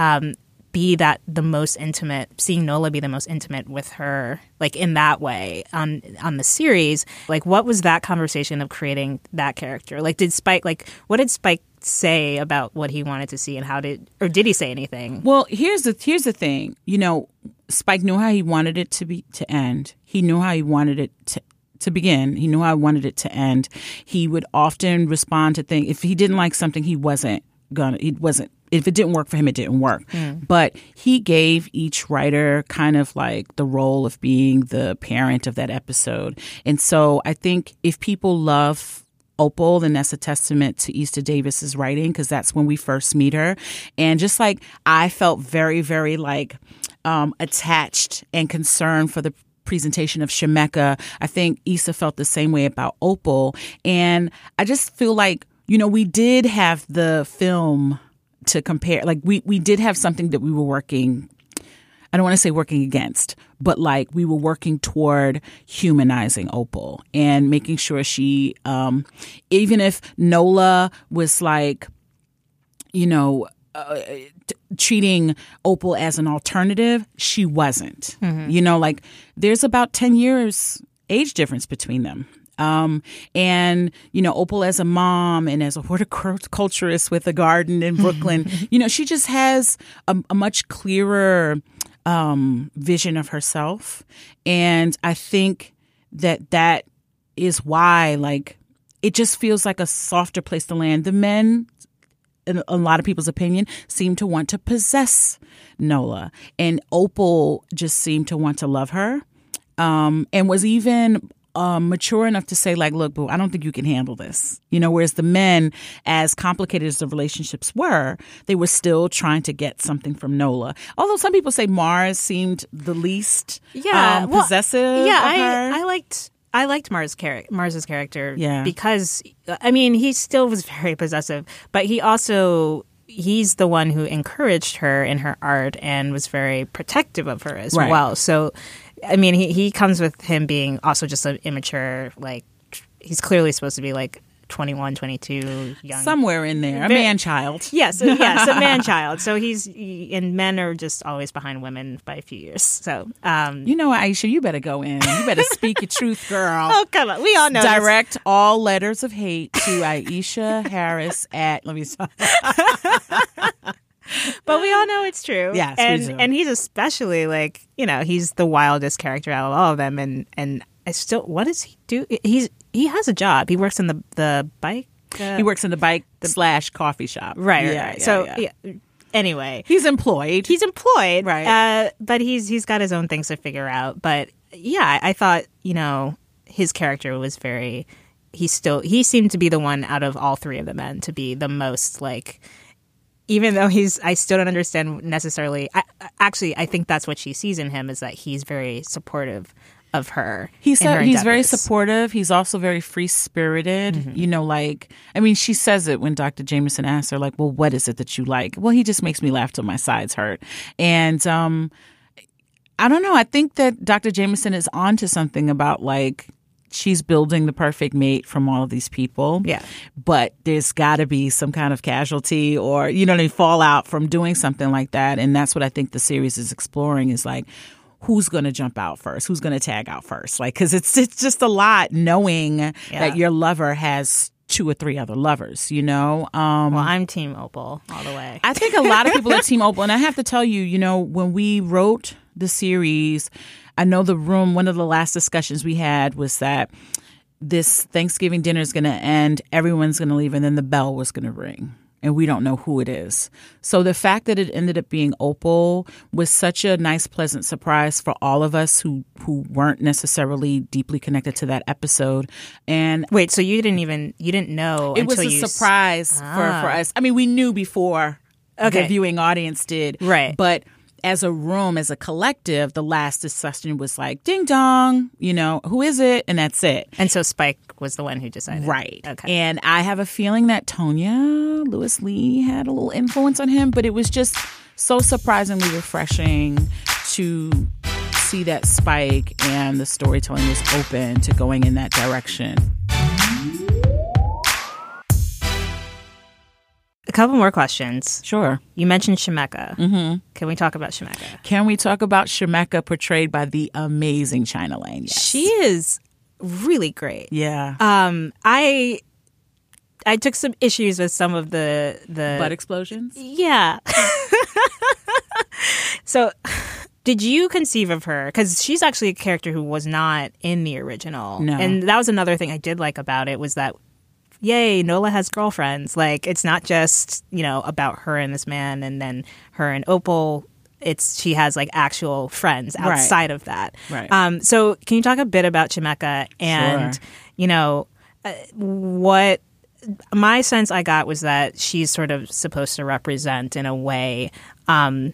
um, be that the most intimate, seeing Nola be the most intimate with her, like in that way on on the series, like what was that conversation of creating that character? Like, did Spike like what did Spike say about what he wanted to see, and how did or did he say anything? Well, here's the here's the thing. You know, Spike knew how he wanted it to be to end. He knew how he wanted it to to begin. He knew how he wanted it to end. He would often respond to things if he didn't like something, he wasn't gonna. He wasn't. If it didn't work for him, it didn't work. But he gave each writer kind of like the role of being the parent of that episode. And so I think if people love Opal, then that's a testament to Eisa Davis's writing because that's when we first meet her. And just like I felt very, very like um, attached and concerned for the presentation of Shemeka, I think Eisa felt the same way about Opal. And I just feel like, you know, we did have the film to compare. Like we, we did have something that we were working I don't want to say working against, but like we were working toward humanizing Opal and making sure she, um, even if Nola was like, you know, uh, t- treating Opal as an alternative, she wasn't. You know, like there's about 10 years age difference between them. Um, and, you know, Opal as a mom and as a horticulturist with a garden in Brooklyn, (laughs) you know, she just has a, a much clearer um, vision of herself. And I think that that is why, like, it just feels like a softer place to land. The men, in a lot of people's opinion, seem to want to possess Nola. And Opal just seemed to want to love her um, and was even um, mature enough to say, like, look, boo, I don't think you can handle this. You know, whereas the men, as complicated as the relationships were, they were still trying to get something from Nola. Although some people say Mars seemed the least um, well, possessive. Yeah, I. I liked I liked Mars char- Mars's character. Yeah. because I mean he still was (laughs) very possessive, but he also he's the one who encouraged her in her art and was very protective of her as Right. well. So, I mean, he he comes with him being also just an immature like he's clearly supposed to be like 21, 22, young. Somewhere in there, a man child. (laughs) Yes, yes, a man (laughs) child. So he's he, and men are just always behind women by a few years. So um, You know, Aisha, you better go in. You better speak your truth, girl. (laughs) oh come on, we all know this. Direct all letters of hate to Aisha Harris at. Let me stop. But we all know it's true. Yes, and and he's especially like you know he's the wildest character out of all of them. And and I still, what does he do? He's he has a job. He works in the the bike. Uh, He works in the bike slash coffee shop. right, Yeah, right. yeah, so yeah. yeah. Anyway, he's employed. he's employed, Right. Uh, but he's he's got his own things to figure out. But yeah, I, I thought you know his character was very. He still he seemed to be the one out of all three of the men to be the most like. Even though he's, I still don't understand necessarily. I, actually, I think that's what she sees in him is that he's very supportive of her. He's in her he's very supportive. He's also very free spirited. You know, like I mean, she says it when Dr. Jamison asks her, like, "Well, what is it that you like?" Well, he just makes me laugh till my sides hurt, and um, I don't know. I think that Dr. Jamison is onto something about like she's building the perfect mate from all of these people. Yeah. But there's got to be some kind of casualty or, you know, they fallout from doing something like that. And that's what I think the series is exploring is like, who's going to jump out first? Who's going to tag out first? Like, cause it's, it's just a lot knowing that your lover has two or three other lovers, you know? Um, Well, I'm Team Opal all the way. I think a lot of people are (laughs) Team Opal, and I have to tell you, you know, when we wrote the series, I know the room. One of the last discussions we had was that this Thanksgiving dinner is going to end, everyone's going to leave, and then the bell was going to ring. And we don't know who it is. So the fact that it ended up being Opal was such a nice, pleasant surprise for all of us who who weren't necessarily deeply connected to that episode. And Wait, so you didn't even you didn't know it was a s- surprise for, for ah. us. I mean, we knew before Okay. the viewing audience did. Right. But as a room, as a collective, the last discussion was like, ding dong, you know, who is it? And that's it. And so Spike was the one who decided. Right. Okay. And I have a feeling that Tonya Lewis Lee had a little influence on him, but it was just so surprisingly refreshing to see that Spike and the storytelling was open to going in that direction. A couple more questions. Sure. You mentioned Shemeka. Mm-hmm. Can we talk about Shemeka? Can we talk about Shemeka portrayed by the amazing Chyna Layne? Yes. She is really great. yeah. Um, I I took some issues with some of the the Butt explosions? Yeah. (laughs) so, did you conceive of her? Because she's actually a character who was not in the original. No. And that was another thing I did like about it was that, yay, Nola has girlfriends. Like, it's not just, you know, about her and this man and then her and Opal. It's she has like actual friends Right. outside of that. Right. Um, so, can you talk a bit about Shemeka and, Sure. you know, uh, what my sense I got was that she's sort of supposed to represent, in a way, um,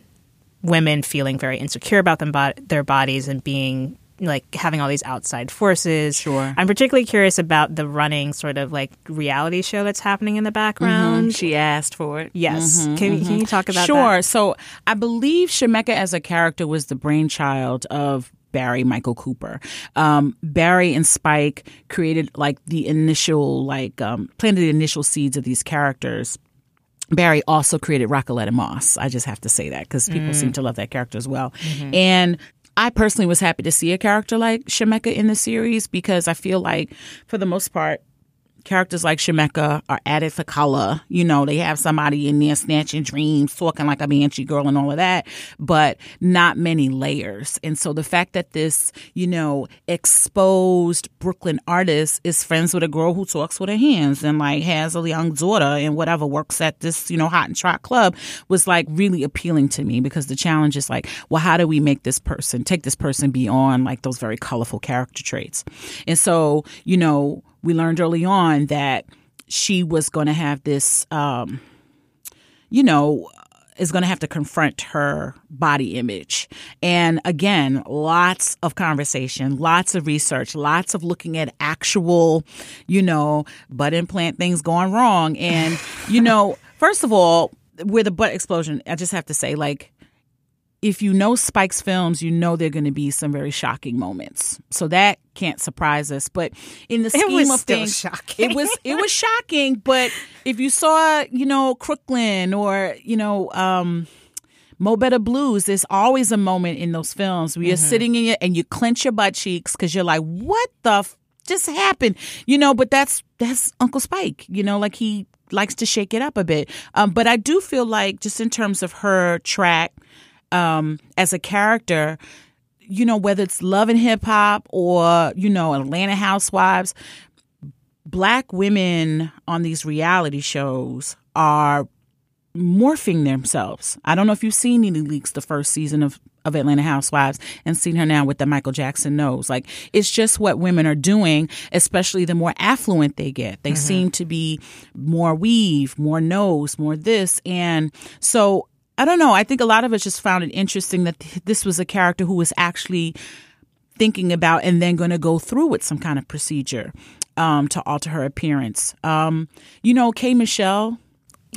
women feeling very insecure about them, bo- their bodies and being like having all these outside forces. Sure. I'm particularly curious about the running sort of like reality show that's happening in the background. Mm-hmm. She asked for it. Yes. Mm-hmm, can, mm-hmm. can you talk about sure. that? So I believe Shemeka as a character was the brainchild of Barry Michael Cooper. Um, Barry and Spike created like the initial, like, um, planted the initial seeds of these characters. Barry also created Raqueletta Moss. I just have to say that because people mm. seem to love that character as well. And I personally was happy to see a character like Shemeka in the series because I feel like, for the most part, characters like Shemeka are added for color. You know, they have somebody in there snatching dreams, talking like a banshee girl and all of that, but not many layers. And so the fact that this, you know, exposed Brooklyn artist is friends with a girl who talks with her hands and like has a young daughter and whatever works at this, you know, hot and trot club was like really appealing to me because the challenge is like, well, how do we make this person, take this person beyond like those very colorful character traits? And so, you know, we learned early on that she was going to have this, um, you know, is going to have to confront her body image. And again, lots of conversation, lots of research, lots of looking at actual, you know, butt implant things going wrong. And, you know, (laughs) first of all, with the butt explosion, I just have to say, like, if you know Spike's films, you know there are going to be some very shocking moments. So that can't surprise us. But in the (laughs) scheme of things, shocking. it was (laughs) it was shocking. But if you saw, you know, Crooklyn or you know. um Mo Better Blues, there's always a moment in those films where you're Mm-hmm. sitting in it and you clench your butt cheeks because you're like, what the f- just happened? You know, but that's that's Uncle Spike, you know, like he likes to shake it up a bit. Um, but I do feel like just in terms of her track um, as a character, you know, whether it's Love and Hip Hop or, you know, Atlanta Housewives, black women on these reality shows are morphing themselves. I don't know if you've seen NeNe Leakes, the first season of of Atlanta Housewives, and seen her now with the Michael Jackson nose. Like it's just what women are doing, especially the more affluent they get. They seem to be more weave, more nose, more this, and so I don't know. I think a lot of us just found it interesting that this was a character who was actually thinking about and then going to go through with some kind of procedure um, to alter her appearance. Um, you know, K. Michelle.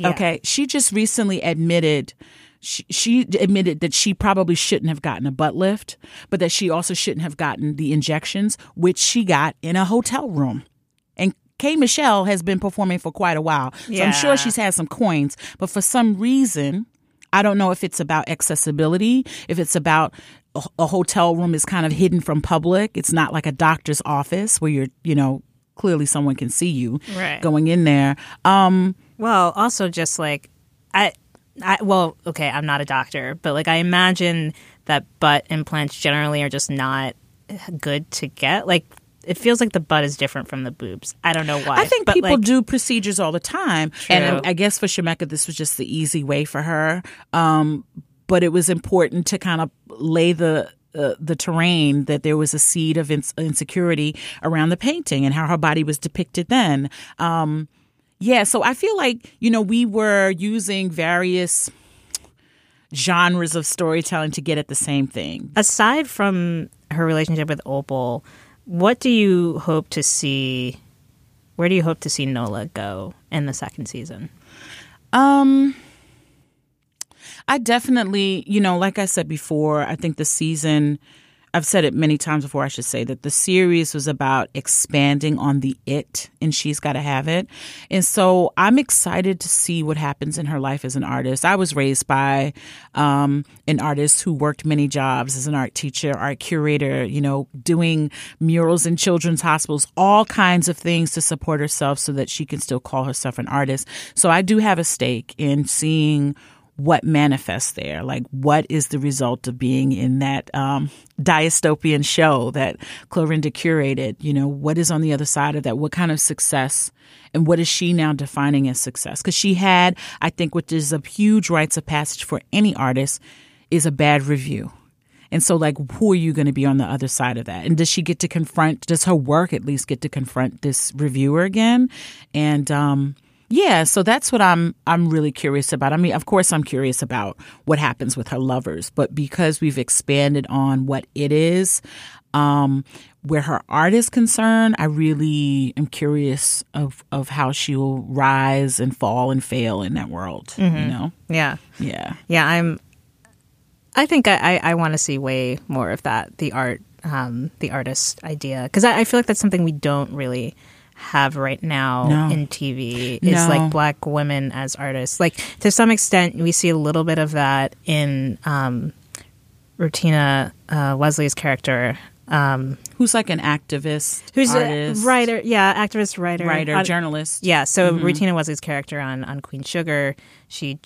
Okay, she just recently admitted. She, she admitted that she probably shouldn't have gotten a butt lift, but that she also shouldn't have gotten the injections, which she got in a hotel room. And K. Michelle has been performing for quite a while. So I'm sure she's had some coins, but for some reason, I don't know if it's about accessibility, if it's about a, hotel room is kind of hidden from public. It's not like a doctor's office where you're, you know, clearly someone can see you Right. going in there. Um, Well, also just like I, I well, okay, I'm not a doctor, but like I imagine that butt implants generally are just not good to get. Like it feels like the butt is different from the boobs. I don't know why. I think but, people like, do procedures all the time, True. and I guess for Shemeka, this was just the easy way for her. Um, but it was important to kind of lay the uh, the terrain that there was a seed of ins- insecurity around the painting and how her body was depicted then. Um, yeah, so I feel like you know we were using various genres of storytelling to get at the same thing. Aside from her relationship with Opal, what do you hope to see? Where do you hope to see Nola go in the second season? Um, I definitely, you know, like I said before, I think the season, I've said it many times before, I should say, that the series was about expanding on the it and she's got to have it. And so I'm excited to see what happens in her life as an artist. I was raised by um, an artist who worked many jobs as an art teacher, art curator, you know, doing murals in children's hospitals, all kinds of things to support herself so that she can still call herself an artist. So I do have a stake in seeing what manifests there? Like what is the result of being in that um dystopian show that Clorinda curated? You know what is on the other side of that? What kind of success and what is she now defining as success? Because she had i think which is a huge rites of passage for any artist is a bad review. And so like who are you going to be on the other side of that? And does she get to confront does her work at least get to confront this reviewer again? And um yeah, so that's what I'm I'm really curious about. I mean, of course I'm curious about what happens with her lovers, but because we've expanded on what it is, um, where her art is concerned, I really am curious of of how she will rise and fall and fail in that world. You know? Yeah, Yeah. yeah. I'm. I think I, I, I want to see way more of that. The art, um, the artist idea, because I, I feel like that's something we don't really have right now No. in TV. Is No. like black women as artists. Like to some extent, we see a little bit of that in um, Rutina uh, Wesley's character. Um, Who's like an activist, who's artist, a writer? Yeah, activist, writer, writer, journalist. Yeah, so Rutina Wesley's character on on Queen Sugar, she,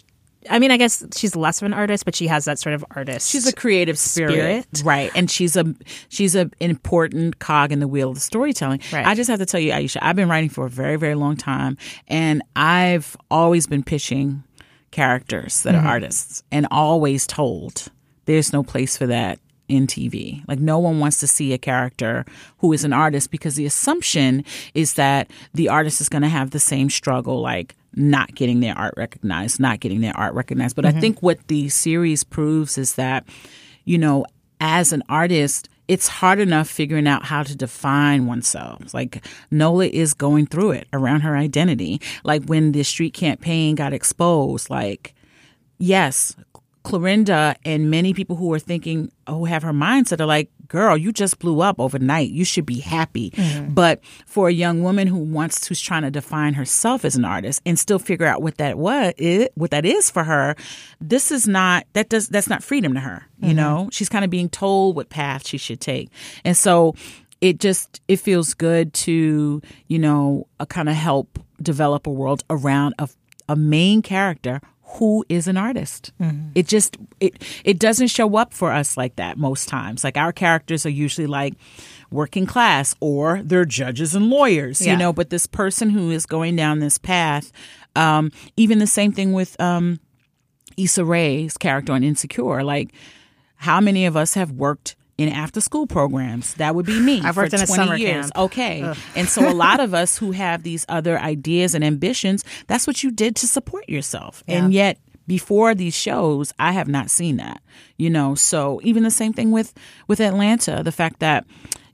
I mean, I guess she's less of an artist, but she has that sort of artist. She's a creative spirit, Spirit. right? And she's a she's an important cog in the wheel of the storytelling. Right. I just have to tell you, Aisha, I've been writing for a very very long time, and I've always been pitching characters that Mm-hmm. are artists, and always told there's no place for that in TV. Like no one wants to see a character who is an artist because the assumption is that the artist is going to have the same struggle like not getting their art recognized, not getting their art recognized. But I mm-hmm. think what the series proves is that you know, as an artist, it's hard enough figuring out how to define oneself. Like Nola is going through it around her identity. Like when the street campaign got exposed, like yes, Clorinda and many people who are thinking, who have her mindset are like, girl, you just blew up overnight. You should be happy. Mm-hmm. But for a young woman who wants, who's trying to define herself as an artist and still figure out what that what is, what that is for her, this is not, that does, that's not freedom to her. You Mm-hmm. know, she's kind of being told what path she should take. And so it just, it feels good to, you know, uh, kind of help develop a world around a, a main character who is an artist. It just it it doesn't show up for us like that most times. Like our characters are usually like working class or they're judges and lawyers, Yeah. you know, but this person who is going down this path um even the same thing with um Issa Rae's character on Insecure, like how many of us have worked in after school programs? That would be me. I've for worked in a 20 summer years. camp. Okay. And so a lot of us who have these other ideas and ambitions, that's what you did to support yourself. And yet before these shows, I have not seen that. You know, so even the same thing with with Atlanta, the fact that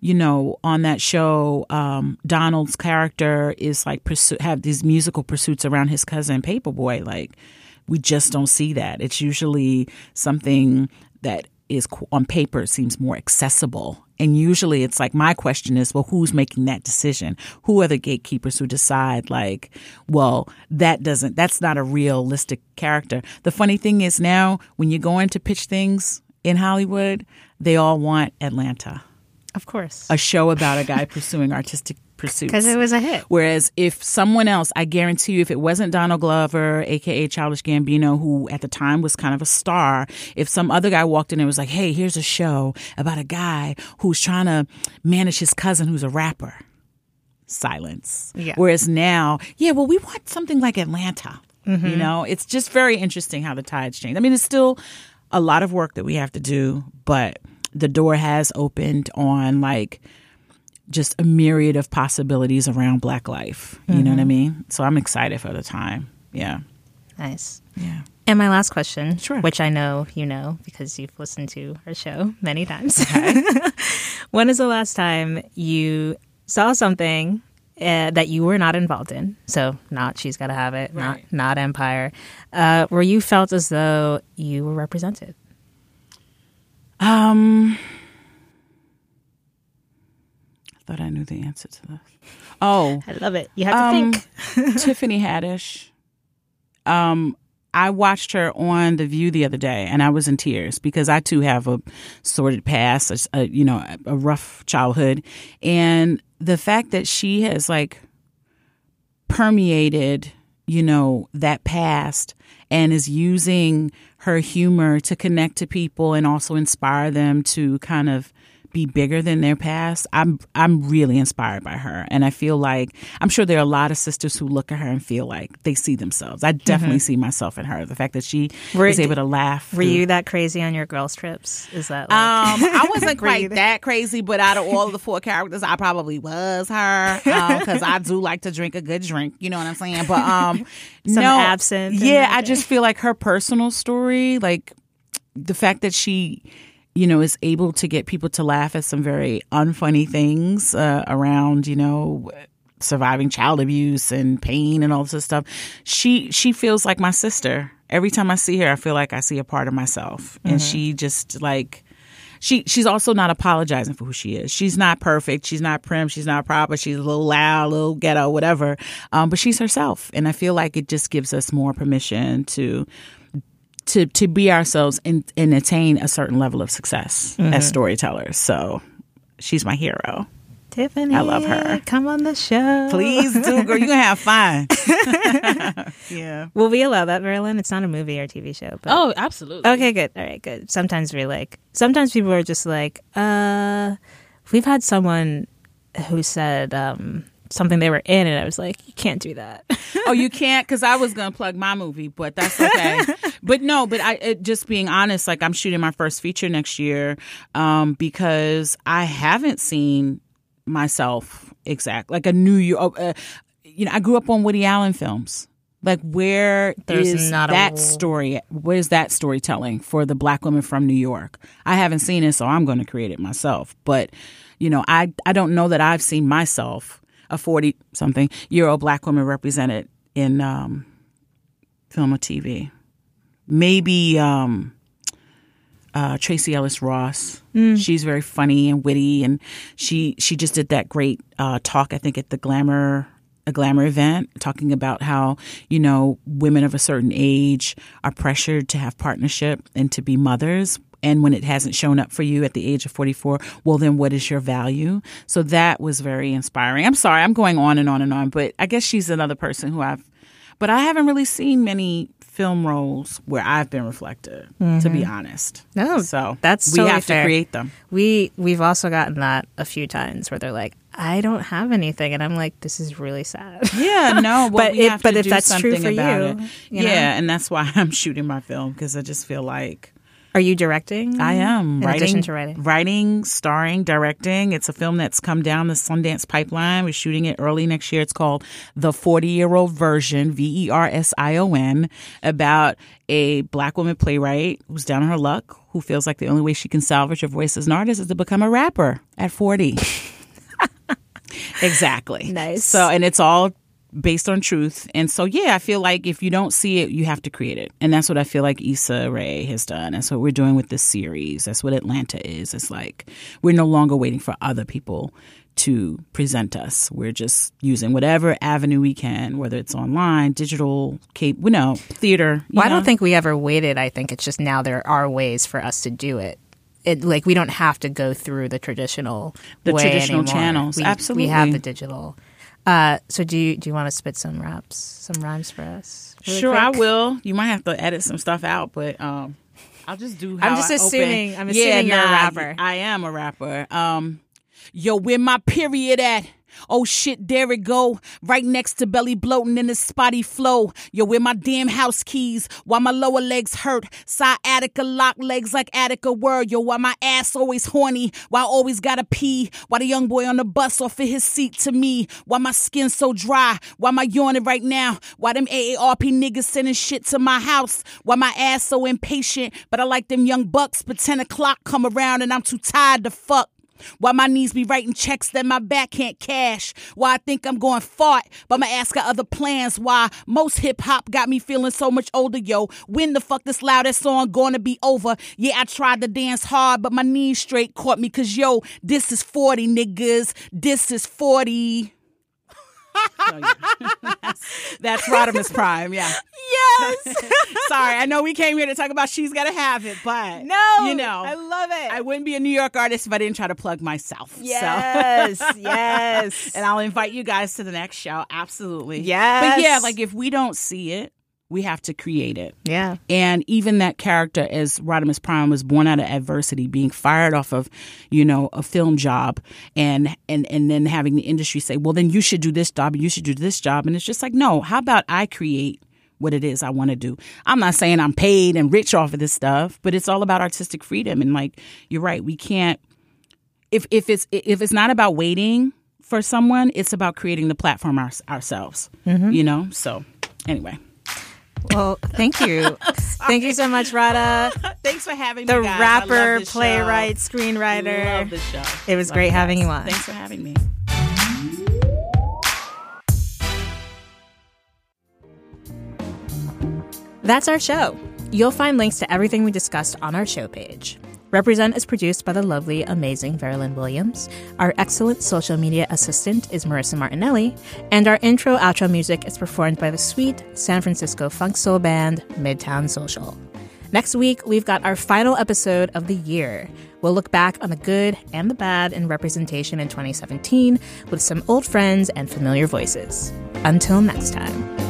you know, on that show, um, Donald's character is like pursue, have these musical pursuits around his cousin Paper Boi. Like, we just don't see that. It's usually something that is on paper seems more accessible. And usually it's like my question is, well, who's making that decision? Who are the gatekeepers who decide like, well, that doesn't that's not a realistic character. The funny thing is now when you go in to pitch things in Hollywood, they all want Atlanta. Of course. A show about a guy pursuing artistic pursuits. Because it was a hit. Whereas if someone else, I guarantee you, if it wasn't Donald Glover, aka Childish Gambino, who at the time was kind of a star, if some other guy walked in and was like, "Hey, here's a show about a guy who's trying to manage his cousin who's a rapper," silence. Yeah. Whereas now, yeah, well, we want something like Atlanta. You mm-hmm. know, it's just very interesting how the tides change. I mean, it's still a lot of work that we have to do, but the door has opened on like just a myriad of possibilities around black life. You know what I mean? So I'm excited for the time. Yeah. Nice. Yeah. And my last question, Sure. which I know you know because you've listened to our show many times. (laughs) when is the last time you saw something uh, that you were not involved in? So not She's Gotta Have It, not not Empire, uh, where you felt as though you were represented. Um thought I knew the answer to this. Oh, (laughs) I love it. You have to Um, think. (laughs) Tiffany Haddish. Um, I watched her on The View the other day, and I was in tears because I too have a sordid past, a you know, a rough childhood, and the fact that she has like permeated, you know, that past and is using her humor to connect to people and also inspire them to kind of be bigger than their past. I'm I'm really inspired by her and I feel like I'm sure there are a lot of sisters who look at her and feel like they see themselves. I definitely see myself in her. The fact that she Were- is able to laugh. Were through- you that crazy on your girls' trips? Is that like, um, I wasn't (laughs) quite that crazy, but out of all of the four characters, I probably was her because I do like to drink a good drink. You know what I'm saying? But um, (laughs) Some no, absinthe Yeah, I just feel like her personal story, like the fact that she, you know, is able to get people to laugh at some very unfunny things uh, around, you know. surviving child abuse and pain and all this stuff she she feels like my sister every time i see her i feel like i see a part of myself and she just like she she's also not apologizing for who she is. She's not perfect. She's not prim. She's not proper. She's a little loud, a little ghetto, whatever. Um, but she's herself, and I feel like it just gives us more permission to to to be ourselves and, and attain a certain level of success as storytellers. So she's my hero. Tiffany, I love her. Come on the show. Please do, girl. You're gonna have fun. (laughs) yeah. Will we allow that, Veralyn? It's not a movie or TV show. But... Oh, absolutely. Okay, good. All right, good. Sometimes we're like, sometimes people are just like, uh, we've had someone who said um, something they were in, and I was like, you can't do that. oh, you (laughs) can't because I was gonna plug my movie, but that's okay. (laughs) but no, but I it, just being honest, like I'm shooting my first feature next year um, because I haven't seen myself exact like a New York. Uh, you know, I grew up on Woody Allen films. Like where is There's not a- that story? Where's that storytelling for the black woman from New York? I haven't seen it, so I'm going to create it myself. But you know, I I don't know that I've seen myself, a forty something year old black woman represented in um, film or TV. Maybe um, uh, Tracee Ellis Ross. She's very funny and witty, and she she just did that great uh, talk. I think at the Glamour a glamour event talking about how you know women of a certain age are pressured to have partnership and to be mothers and when it hasn't shown up for you at the age of 44 well then what is your value so that was very inspiring i'm sorry i'm going on and on and on but i guess she's another person who i've but i haven't really seen many film roles where i've been reflected to be mm-hmm. honest No, so that's we totally have fair. to create them We we've also gotten that a few times where they're like, I don't have anything, and I'm like, this is really sad. Yeah, no, (laughs) well, But if- but if that's true for about you, it. you know? yeah, and that's why (laughs) I'm shooting my film because I just feel like Are you directing? I am in writing, addition to writing. writing, starring, directing. It's a film that's come down the Sundance pipeline. We're shooting it early next year. It's called The 40 Year Old Version, V E R S I O N, about a black woman playwright who's down on her luck, who feels like the only way she can salvage her voice as an artist is to become a rapper at 40. (laughs) exactly. Nice. So, and it's all based on truth. And so, yeah, I feel like if you don't see it, you have to create it. And that's what I feel like Issa Rae has done. That's what we're doing with this series. That's what Atlanta is. It's like we're no longer waiting for other people to present us. We're just using whatever avenue we can, whether it's online, digital, cape, you know, theater. you Well, I don't think we ever waited. I think it's just now there are ways for us to do it. It like we don't have to go through the traditional The traditional anymore. channels. We, Absolutely. we have the digital. Uh, so do you do you want to spit some raps, some rhymes for us? really sure, I will. You might have to edit some stuff out, but um, I'll just do. How I'm just I open. assuming- I'm Yeah, assuming you're a nah, rapper. I am a rapper. Um, yo, where my period at? Oh shit, there it go. Right next to belly bloating in the spotty flow. Yo, where my damn house keys? Why my lower legs hurt? Side Attica lock legs like Attica word. Yo, why my ass always horny? Why I always gotta pee? Why the young boy on the bus offer his seat to me? Why my skin so dry? Why my yawning right now? Why them AARP niggas sending shit to my house? Why my ass so impatient? But I like them young bucks. But 10 o'clock come around and I'm too tired to fuck. Why my knees be writing checks that my back can't cash. Why I think I'm going fart, but my ass got other plans. Why most hip hop got me feeling so much older, yo. When the fuck this loudest song gonna be over? Yeah, I tried to dance hard, but my knees straight caught me. Cause yo, this is 40, niggas. This is 40. (laughs) That's RadhaMUSPrime, yeah. Yes. (laughs) Sorry, I know we came here to talk about She's Gotta Have It, but no, you know, I love it. I wouldn't be a New York artist if I didn't try to plug myself. So- yes, yes. (laughs) and I'll invite you guys to the next show. Absolutely. Yes. But yeah, like if we don't see it, we have to create it. yeah. And even that character, as RadhaMUSPrime, was born out of adversity, being fired off of, you know, a film job, and and and then having the industry say, "Well, then you should do this job, and you should do this job," and it's just like, no. How about I create what it is I want to do? I'm not saying I'm paid and rich off of this stuff, but it's all about artistic freedom. And like, you're right, we can't. If if it's if it's not about waiting for someone, it's about creating the platform our, ourselves. Mm-hmm. You know. So anyway. Well, thank you. (laughs) thank you so much, Radha. Thanks for having The me. guys. Rapper, show. playwright, screenwriter. Love the show. It was Love great having guys. you on. Thanks for having me. That's our show. You'll find links to everything we discussed on our show page. Represent is produced by the lovely, amazing Veralyn Williams. Our excellent social media assistant is Marissa Martinelli. And our intro outro music is performed by the sweet San Francisco funk soul band Midtown Social. Next week, we've got our final episode of the year. We'll look back on the good and the bad in representation in 2017 with some old friends and familiar voices. Until next time.